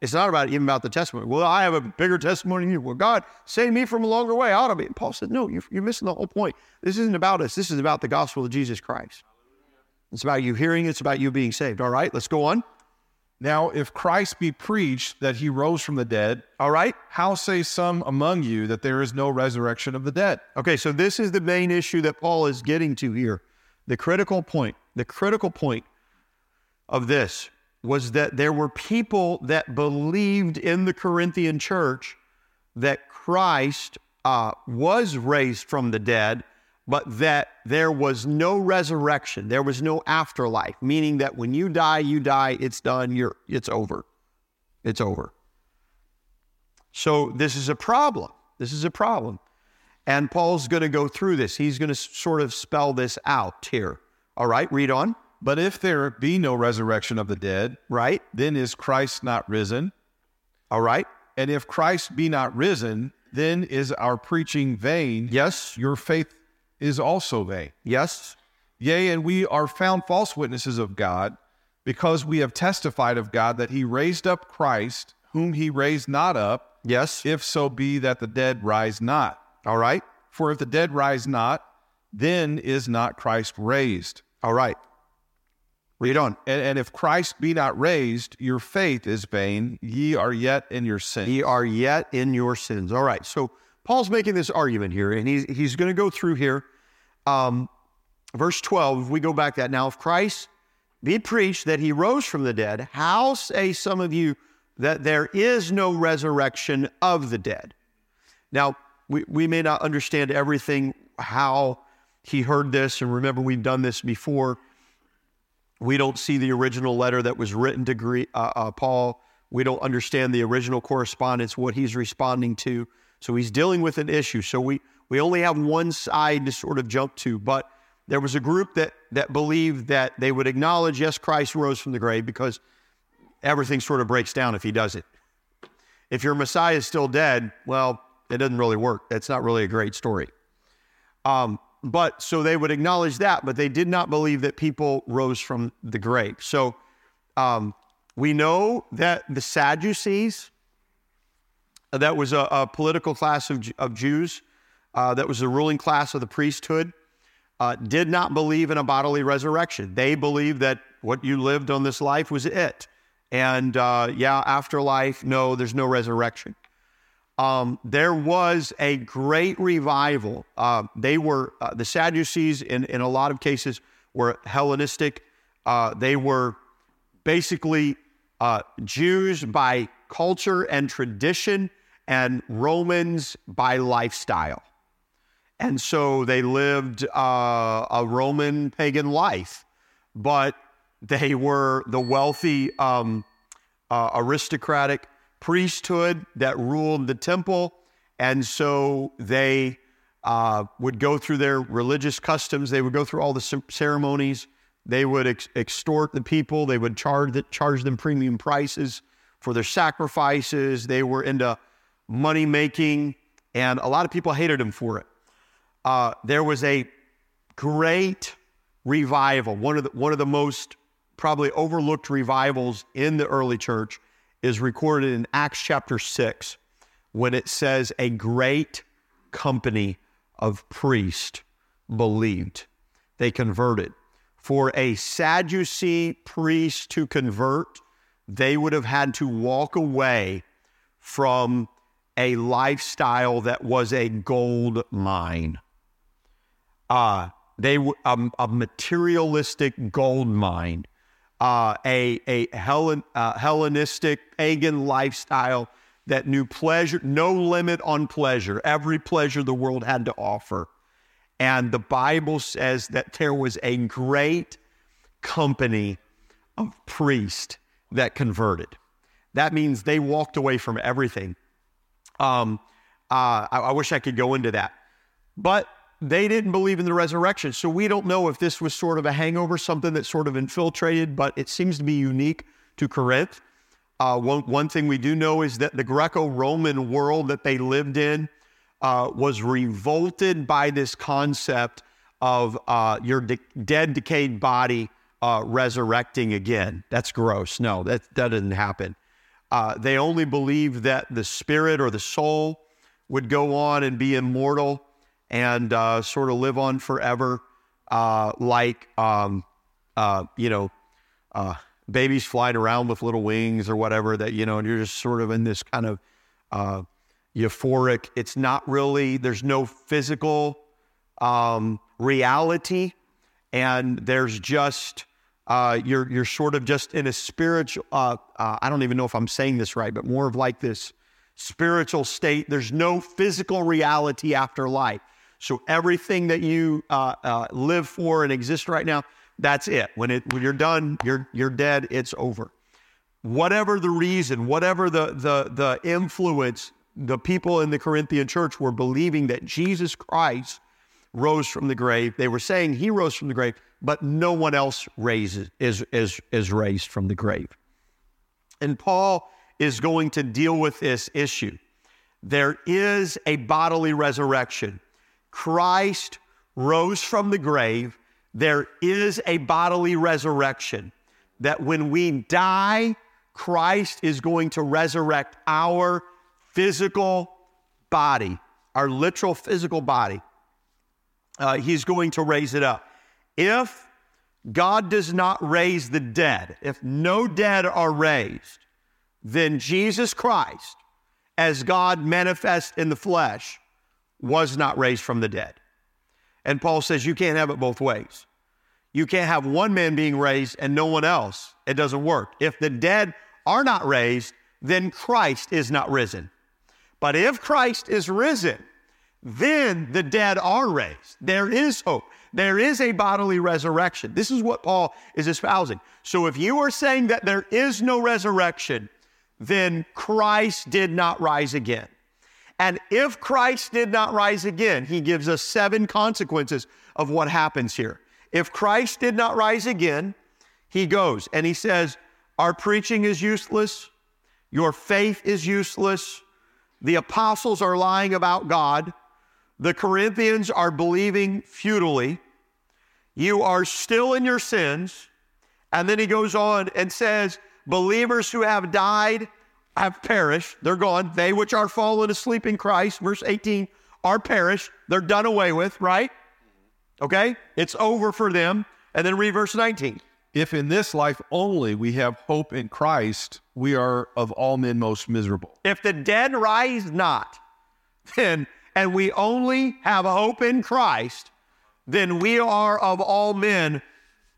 It's not about even about the testimony. Well, I have a bigger testimony than you. Well, God saved me from a longer way. I ought to be. And Paul said, No, you're, you're missing the whole point. This isn't about us. This is about the gospel of Jesus Christ. It's about you hearing. It's about you being saved. All right, let's go on. Now, if Christ be preached that he rose from the dead, all right, how say some among you that there is no resurrection of the dead? Okay, so this is the main issue that Paul is getting to here. The critical point, the critical point of this was that there were people that believed in the Corinthian church that Christ uh, was raised from the dead, but that there was no resurrection, there was no afterlife, meaning that when you die, you die, it's done, you're it's over. It's over. So this is a problem. This is a problem. And Paul's going to go through this. He's going to sort of spell this out here. All right, read on. But if there be no resurrection of the dead, Right? then is Christ not risen? All right. And if Christ be not risen, then is our preaching vain. Yes. Your faith is also vain. Yes. Yea, and we are found false witnesses of God, because we have testified of God that he raised up Christ, whom he raised not up, Yes. if so be that the dead rise not. All right. For if the dead rise not, then is not Christ raised. All right. Read on. And, and if Christ be not raised, your faith is vain. Ye are yet in your sin. Ye are yet in your sins. All right. So Paul's making this argument here, and he's he's going to go through here. Um, verse 12, if we go back that now, if Christ be preached that he rose from the dead, how say some of you that there is no resurrection of the dead? Now, we, we may not understand everything, how he heard this, and remember, we've done this before. We don't see the original letter that was written to uh, uh, Paul. We don't understand the original correspondence, what he's responding to. So he's dealing with an issue. So we, we only have one side to sort of jump to. But there was a group that, that believed that they would acknowledge, yes, Christ rose from the grave because everything sort of breaks down if he does it. If your Messiah is still dead, well, it doesn't really work. That's not really a great story. Um, but so they would acknowledge that, but they did not believe that people rose from the grave. So um, we know that the Sadducees, uh, that was a, a political class of, of Jews, uh, that was the ruling class of the priesthood, uh, did not believe in a bodily resurrection. They believed that what you lived on this life was it. And uh, yeah, afterlife, no, there's no resurrection um, there was a great revival. Uh, they were uh, the Sadducees in in a lot of cases were Hellenistic. Uh, they were basically uh, Jews by culture and tradition, and Romans by lifestyle. And so they lived uh, a Roman pagan life, but they were the wealthy um, uh, aristocratic priesthood that ruled the temple. And so they uh, would go through their religious customs, they would go through all the ceremonies, they would ex- extort the people, they would charge, the, charge them premium prices for their sacrifices. They were into money making, and a lot of people hated them for it. Uh, there was a great revival, one of the, one of the most probably overlooked revivals in the early church is recorded in Acts chapter 6 when it says a great company of priests believed. They converted. For a Sadducee priest to convert, they would have had to walk away from a lifestyle that was a gold mine. Uh, they were a materialistic gold mine uh, a, a Hellen, uh, Hellenistic pagan lifestyle that knew pleasure, no limit on pleasure, every pleasure the world had to offer. And the Bible says that there was a great company of priests that converted. That means they walked away from everything. Um, uh, I, I wish I could go into that. But they didn't believe in the resurrection. So we don't know if this was sort of a hangover, something that sort of infiltrated, but it seems to be unique to Corinth. Uh, one, one thing we do know is that the Greco Roman world that they lived in uh, was revolted by this concept of uh, your de- dead, decayed body uh, resurrecting again. That's gross. No, that, that didn't happen. Uh, they only believed that the spirit or the soul would go on and be immortal and uh, sort of live on forever, uh, like um, uh, you know, uh, babies flying around with little wings or whatever. That you know, and you're just sort of in this kind of uh, euphoric. It's not really. There's no physical um, reality, and there's just uh, you're you're sort of just in a spiritual. I don't even know if I'm saying this right, but more of like this spiritual state. There's no physical reality after life. So everything that you uh, uh, live for and exist right now, that's it. When it when you're done, you're you're dead. It's over. Whatever the reason, whatever the the the influence, the people in the Corinthian church were believing that Jesus Christ rose from the grave. They were saying he rose from the grave, but no one else raises is is is raised from the grave. And Paul is going to deal with this issue. There is a bodily resurrection. Christ rose from the grave. There is a bodily resurrection. That when we die, Christ is going to resurrect our physical body, our literal physical body. Uh, he's going to raise it up. If God does not raise the dead, if no dead are raised, then Jesus Christ, as God manifest in the flesh, was not raised from the dead. And Paul says you can't have it both ways. You can't have one man being raised and no one else. It doesn't work. If the dead are not raised, then Christ is not risen. But if Christ is risen, then the dead are raised. There is hope. There is a bodily resurrection. This is what Paul is espousing. So if you are saying that there is no resurrection, then Christ did not rise again. And if Christ did not rise again, he gives us seven consequences of what happens here. If Christ did not rise again, he goes and he says, Our preaching is useless, your faith is useless, the apostles are lying about God, the Corinthians are believing futilely, you are still in your sins. And then he goes on and says, Believers who have died have perished. They're gone. They which are fallen asleep in Christ, verse 18, are perished. They're done away with, right? Okay? It's over for them. And then read verse 19. If in this life only we have hope in Christ, we are of all men most miserable. If the dead rise not, then, and we only have hope in Christ, then we are of all men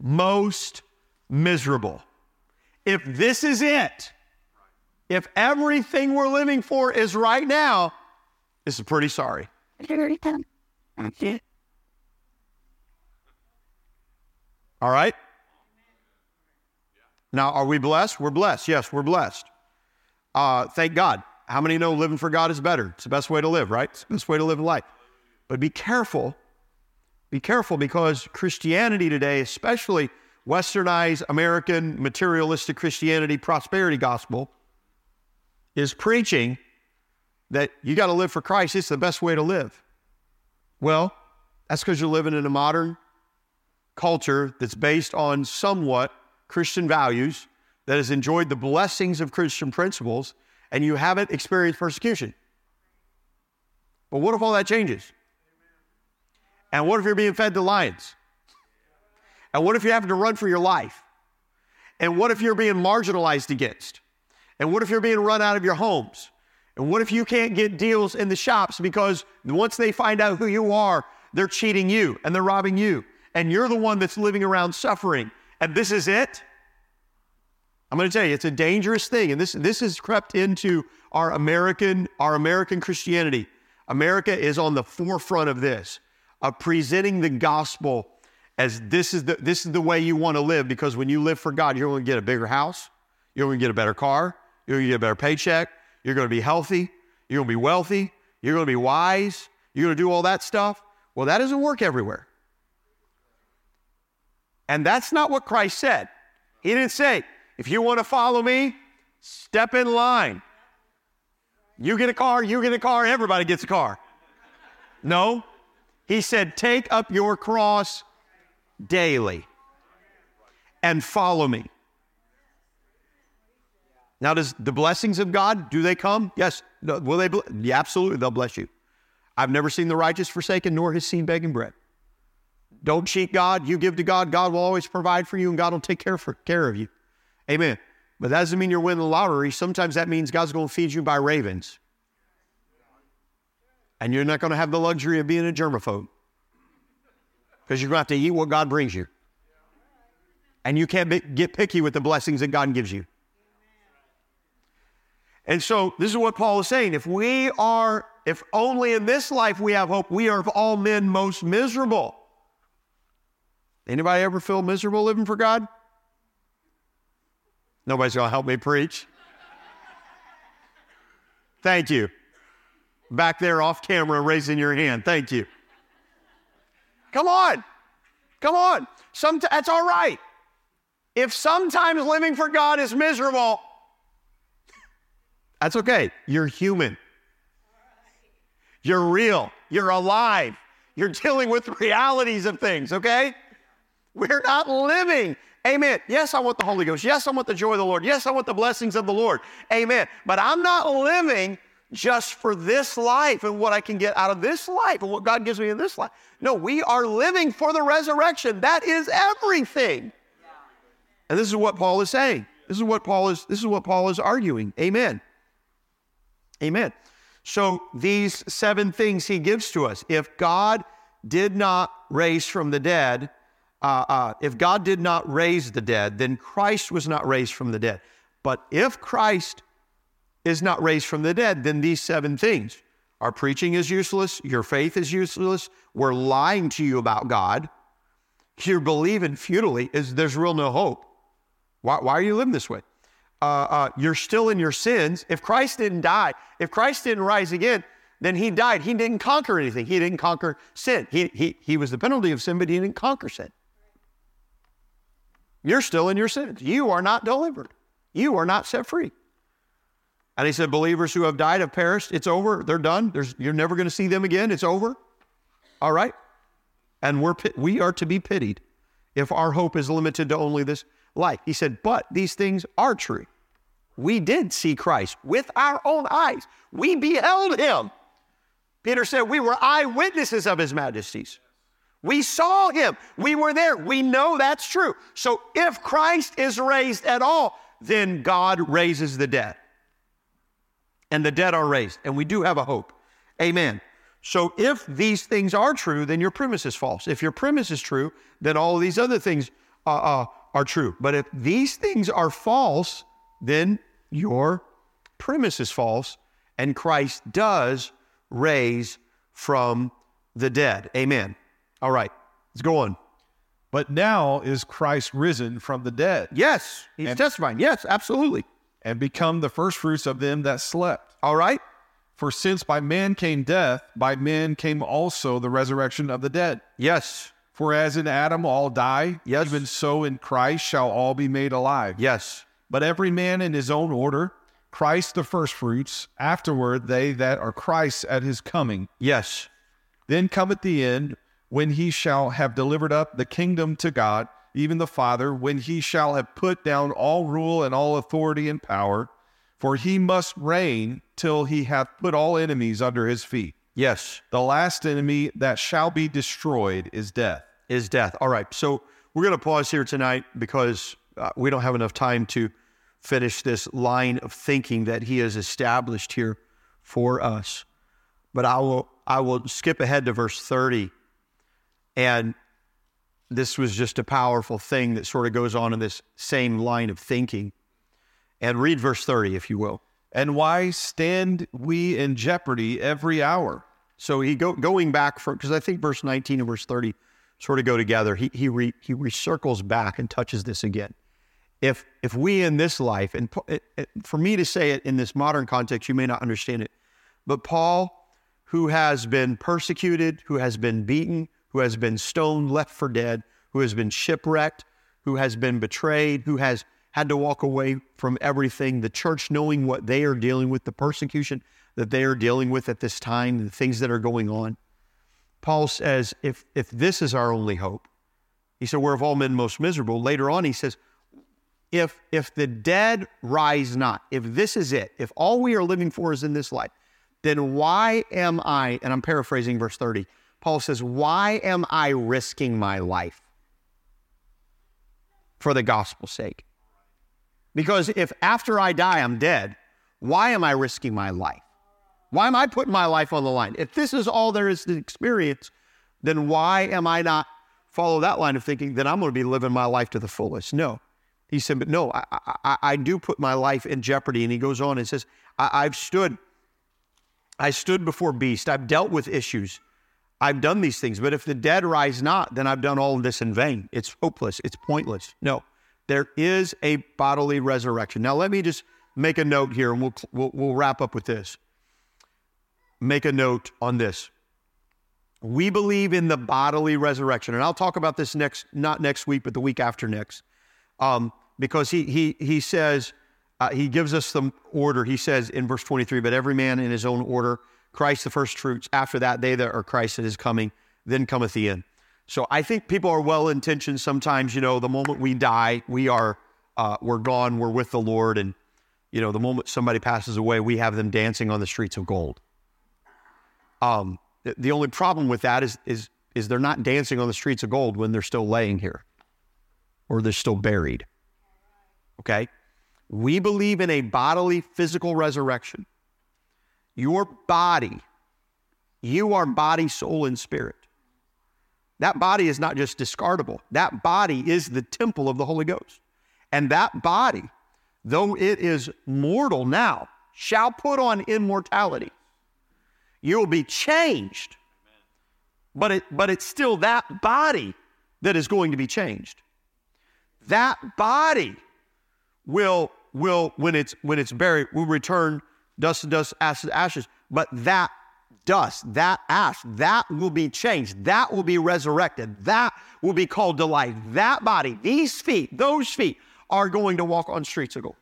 most miserable. If this is it, if everything we're living for is right now, this is pretty sorry. All right? Now, are we blessed? We're blessed. Yes, we're blessed. Uh, thank God. How many know living for God is better? It's the best way to live, right? It's the best way to live life. But be careful. Be careful because Christianity today, especially westernized American materialistic Christianity prosperity gospel, is preaching that you got to live for Christ. It's the best way to live. Well, that's because you're living in a modern culture that's based on somewhat Christian values, that has enjoyed the blessings of Christian principles, and you haven't experienced persecution. But what if all that changes? And what if you're being fed to lions? And what if you're having to run for your life? And what if you're being marginalized against? And what if you're being run out of your homes? And what if you can't get deals in the shops because once they find out who you are, they're cheating you and they're robbing you. And you're the one that's living around suffering. And this is it? I'm going to tell you, it's a dangerous thing. And this, this has crept into our American, our American Christianity. America is on the forefront of this, of presenting the gospel as this is the, this is the way you want to live because when you live for God, you're going to get a bigger house, you're going to get a better car, you're going to get a better paycheck. You're going to be healthy. You're going to be wealthy. You're going to be wise. You're going to do all that stuff. Well, that doesn't work everywhere. And that's not what Christ said. He didn't say, if you want to follow me, step in line. You get a car, you get a car, everybody gets a car. No. He said, take up your cross daily and follow me. Now, does the blessings of God, do they come? Yes. No, will they? Yeah, absolutely, they'll bless you. I've never seen the righteous forsaken, nor his seen begging bread. Don't cheat God. You give to God. God will always provide for you, and God will take care, for, care of you. Amen. But that doesn't mean you're winning the lottery. Sometimes that means God's going to feed you by ravens. And you're not going to have the luxury of being a germaphobe because you're going to have to eat what God brings you. And you can't be, get picky with the blessings that God gives you. And so this is what Paul is saying. If we are, if only in this life we have hope, we are of all men most miserable. Anybody ever feel miserable living for God? Nobody's going to help me preach. Thank you. Back there off camera, raising your hand. Thank you. Come on. Come on. Some, that's all right. If sometimes living for God is miserable, that's okay. You're human. You're real. You're alive. You're dealing with realities of things, okay? We're not living. Amen. Yes, I want the Holy Ghost. Yes, I want the joy of the Lord. Yes, I want the blessings of the Lord. Amen. But I'm not living just for this life and what I can get out of this life and what God gives me in this life. No, we are living for the resurrection. That is everything. And this is what Paul is saying. This is what Paul is this is what Paul is arguing. Amen. Amen. So these seven things he gives to us. If God did not raise from the dead, uh, uh, if God did not raise the dead, then Christ was not raised from the dead. But if Christ is not raised from the dead, then these seven things our preaching is useless, your faith is useless, we're lying to you about God, you're believing futilely, is there's real no hope. Why, why are you living this way? Uh, uh, you're still in your sins. If Christ didn't die, if Christ didn't rise again, then he died. He didn't conquer anything. He didn't conquer sin. He, he, he was the penalty of sin, but he didn't conquer sin. You're still in your sins. You are not delivered. You are not set free. And he said, Believers who have died have perished. It's over. They're done. There's, you're never going to see them again. It's over. All right? And we're, we are to be pitied if our hope is limited to only this life. He said, But these things are true. We did see Christ with our own eyes, we beheld him. Peter said, We were eyewitnesses of his majesties. We saw him. We were there. We know that's true. So if Christ is raised at all, then God raises the dead. And the dead are raised. And we do have a hope. Amen. So if these things are true, then your premise is false. If your premise is true, then all these other things uh, uh, are true. But if these things are false, then your premise is false. And Christ does raise from the dead. Amen. All right, let's go on. But now is Christ risen from the dead Yes, he's And- testifying. Yes, absolutely. and become the firstfruits of them that slept. All right. For since by man came death, by man came also the resurrection of the dead. Yes, For as in Adam all die, Yes. even so in Christ shall all be made alive. yes, But every man in his own order, Christ the firstfruits, afterward they that are Christ at his coming. yes, Then cometh the end, when he shall have delivered up the kingdom to God, even the Father, when he shall have put down all rule and all authority and power. For he must reign till he hath put all enemies under his feet. yes, The last enemy that shall be destroyed is death. Is death. All right. So we're going to pause here tonight because uh, we don't have enough time to finish this line of thinking that he has established here for us. But I will I will skip ahead to verse 30 and this was just a powerful thing that sort of goes on in this same line of thinking. And read verse 30 if you will. And why stand we in jeopardy every hour? So he go going back from because I think verse 19 and verse 30 sort of go together. He he re, he recircles back and touches this again. If if we in this life and it, it- for me to say it in this modern context, you may not understand it, but Paul, who has been persecuted, who has been beaten, who has been stoned, left for dead, who has been shipwrecked, who has been betrayed, who has had to walk away from everything, the church knowing what they are dealing with, the persecution that they are dealing with at this time, the things that are going on. Paul says, if, if this is our only hope, he said, we're of all men most miserable. Later on, he says, if, if the dead rise not, if this is it, if all we are living for is in this life, then why am I, and I'm paraphrasing verse 30, Paul says, why am I risking my life for the gospel's sake? Because if after I die I'm dead, why am I risking my life? Why am I putting my life on the line? If this is all there is to experience, then why am I not follow that line of thinking? Then I'm going to be living my life to the fullest. No. He said, But no, I, I, I do put my life in jeopardy. And he goes on and says, I, I've stood, I stood before beast. I've dealt with issues. I've done these things. But if the dead rise not, then I've done all of this in vain. It's hopeless. It's pointless. No, there is a bodily resurrection. Now, let me just make a note here and we'll, we'll, we'll wrap up with this. Make a note on this. We believe in the bodily resurrection. And I'll talk about this next, not next week, but the week after next. Um, because he, he, he says, uh, he gives us the order. He says in verse 23, but every man in his own order, Christ the first fruits. After that, they that are Christ that is coming, then cometh the end. So I think people are well intentioned. Sometimes, you know, the moment we die, we are, uh, we're gone, we're with the Lord. And, you know, the moment somebody passes away, we have them dancing on the streets of gold. Um, the only problem with that is, is, is they're not dancing on the streets of gold when they're still laying here or they're still buried. Okay? We believe in a bodily, physical resurrection. Your body, you are body, soul, and spirit. That body is not just discardable, that body is the temple of the Holy Ghost. And that body, though it is mortal now, shall put on immortality. You'll be changed. But, it, but it's still that body that is going to be changed. That body will, will when, it's, when it's buried, will return dust to dust, ashes to ashes. But that dust, that ash, that will be changed. That will be resurrected. That will be called to life. That body, these feet, those feet are going to walk on streets of gold.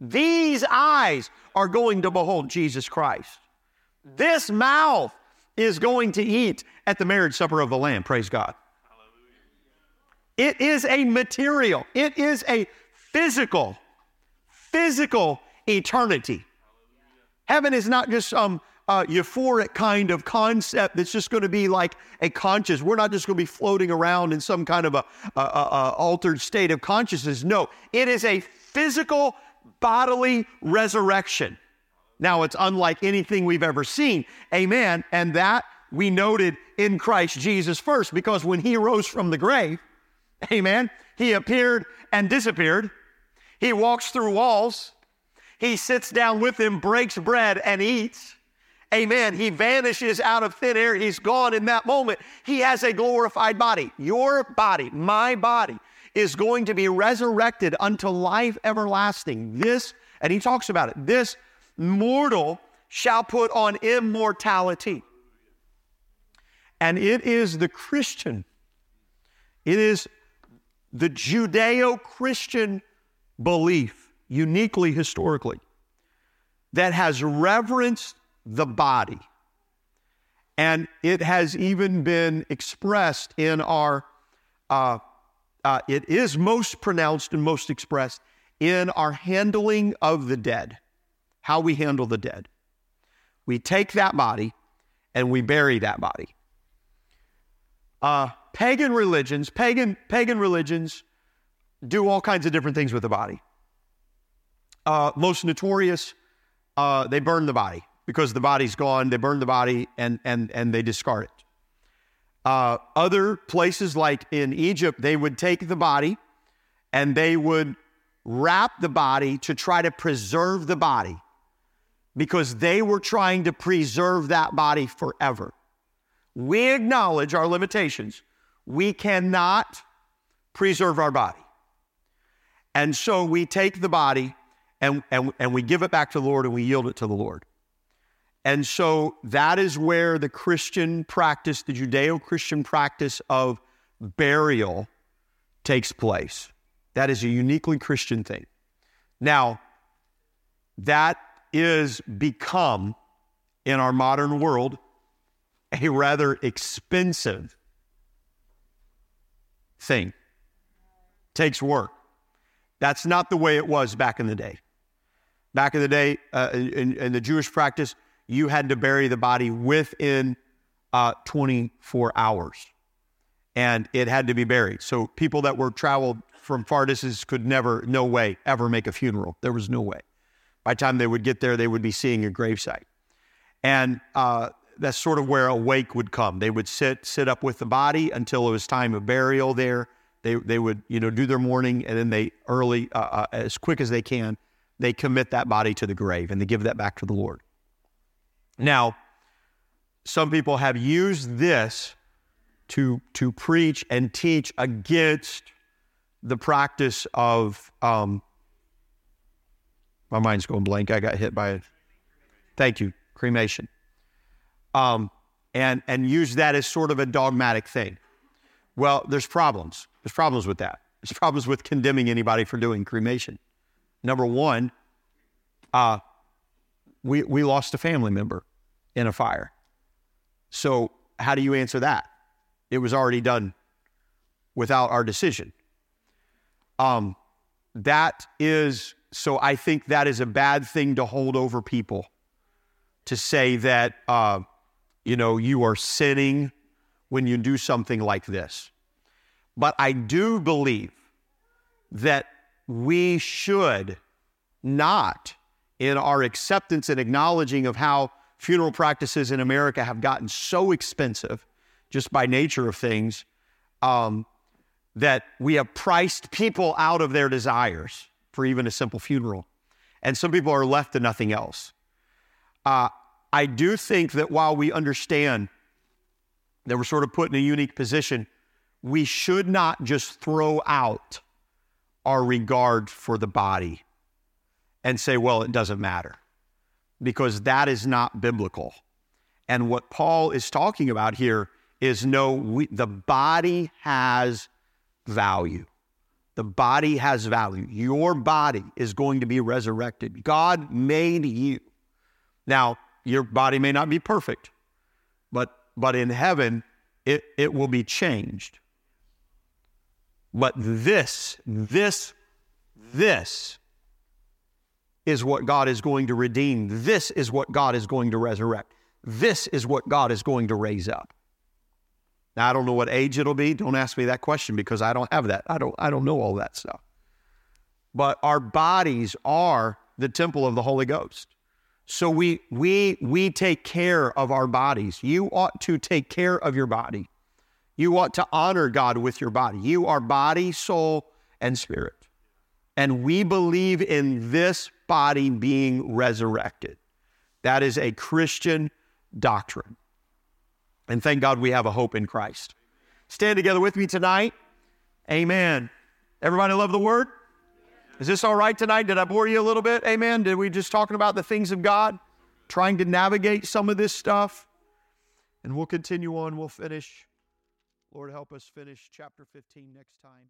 These eyes are going to behold Jesus Christ. This mouth is going to eat at the marriage supper of the Lamb. Praise God. It is a material, it is a physical, physical eternity. Heaven is not just some uh, euphoric kind of concept that's just going to be like a conscious. We're not just going to be floating around in some kind of a, a, a altered state of consciousness. No, it is a physical, bodily resurrection. Now, it's unlike anything we've ever seen. Amen. And that we noted in Christ Jesus first, because when he rose from the grave, amen, he appeared and disappeared. He walks through walls. He sits down with them, breaks bread, and eats. Amen. He vanishes out of thin air. He's gone in that moment. He has a glorified body. Your body, my body, is going to be resurrected unto life everlasting. This, and he talks about it, this mortal shall put on immortality. And it is the Christian, it is the Judeo Christian belief, uniquely historically, that has reverenced the body. And it has even been expressed in our, uh, uh, it is most pronounced and most expressed in our handling of the dead how we handle the dead. We take that body and we bury that body. Uh, pagan religions, pagan, pagan religions do all kinds of different things with the body. Uh, most notorious, uh, they burn the body because the body's gone. They burn the body and, and, and they discard it. Uh, other places, like in Egypt, they would take the body and they would wrap the body to try to preserve the body because they were trying to preserve that body forever. We acknowledge our limitations. We cannot preserve our body. And so we take the body and, and, and we give it back to the Lord and we yield it to the Lord. And so that is where the Christian practice, the Judeo Christian practice of burial takes place. That is a uniquely Christian thing. Now, that is become, in our modern world, a rather expensive thing. Takes work. That's not the way it was back in the day. Back in the day, uh, in, in, the Jewish practice, you had to bury the body within uh, 24 hours, and it had to be buried. So people that were traveled from far distances could never, no way, ever make a funeral. There was no way. By the time they would get there, they would be seeing a gravesite. And uh, that's sort of where a wake would come. They would sit, sit up with the body until it was time of burial there. They, they would, you know, do their mourning and then they early, uh, uh, as quick as they can, they commit that body to the grave and they give that back to the Lord. Now, some people have used this to, to preach and teach against the practice of, um, my mind's going blank. I got hit by it. Thank you, cremation. Um, and, and use that as sort of a dogmatic thing. Well, there's problems. There's problems with that. There's problems with condemning anybody for doing cremation. Number one, uh, we, we lost a family member in a fire. So, how do you answer that? It was already done without our decision. Um, that is, so I think that is a bad thing to hold over people to say that, uh, you know, you are sinning when you do something like this. But I do believe that we should not, in our acceptance and acknowledging of how funeral practices in America have gotten so expensive just by nature of things, um, that we have priced people out of their desires for even a simple funeral. And some people are left to nothing else. Uh, I do think that while we understand that we're sort of put in a unique position, we should not just throw out our regard for the body and say, well, it doesn't matter, because that is not biblical. And what Paul is talking about here is no, we, the body has value. The body has value. Your body is going to be resurrected. God made you. Now, your body may not be perfect, but, but in heaven, it, it will be changed. But this, this, this is what God is going to redeem. This is what God is going to resurrect. This is what God is going to raise up. Now I don't know what age it'll be. Don't ask me that question because I don't have that. I don't I don't know all that stuff. But our bodies are the temple of the Holy Ghost. So we we we take care of our bodies. You ought to take care of your body. You ought to honor God with your body. You are body, soul, and spirit. And we believe in this body being resurrected. That is a Christian doctrine. And thank God we have a hope in Christ. Stand together with me tonight. Amen. Everybody love the word? Is this all right tonight? Did I bore you a little bit? Amen. Did we just talking about the things of God? Trying to navigate some of this stuff? And we'll continue on. We'll finish. Lord, help us finish chapter 15 next time.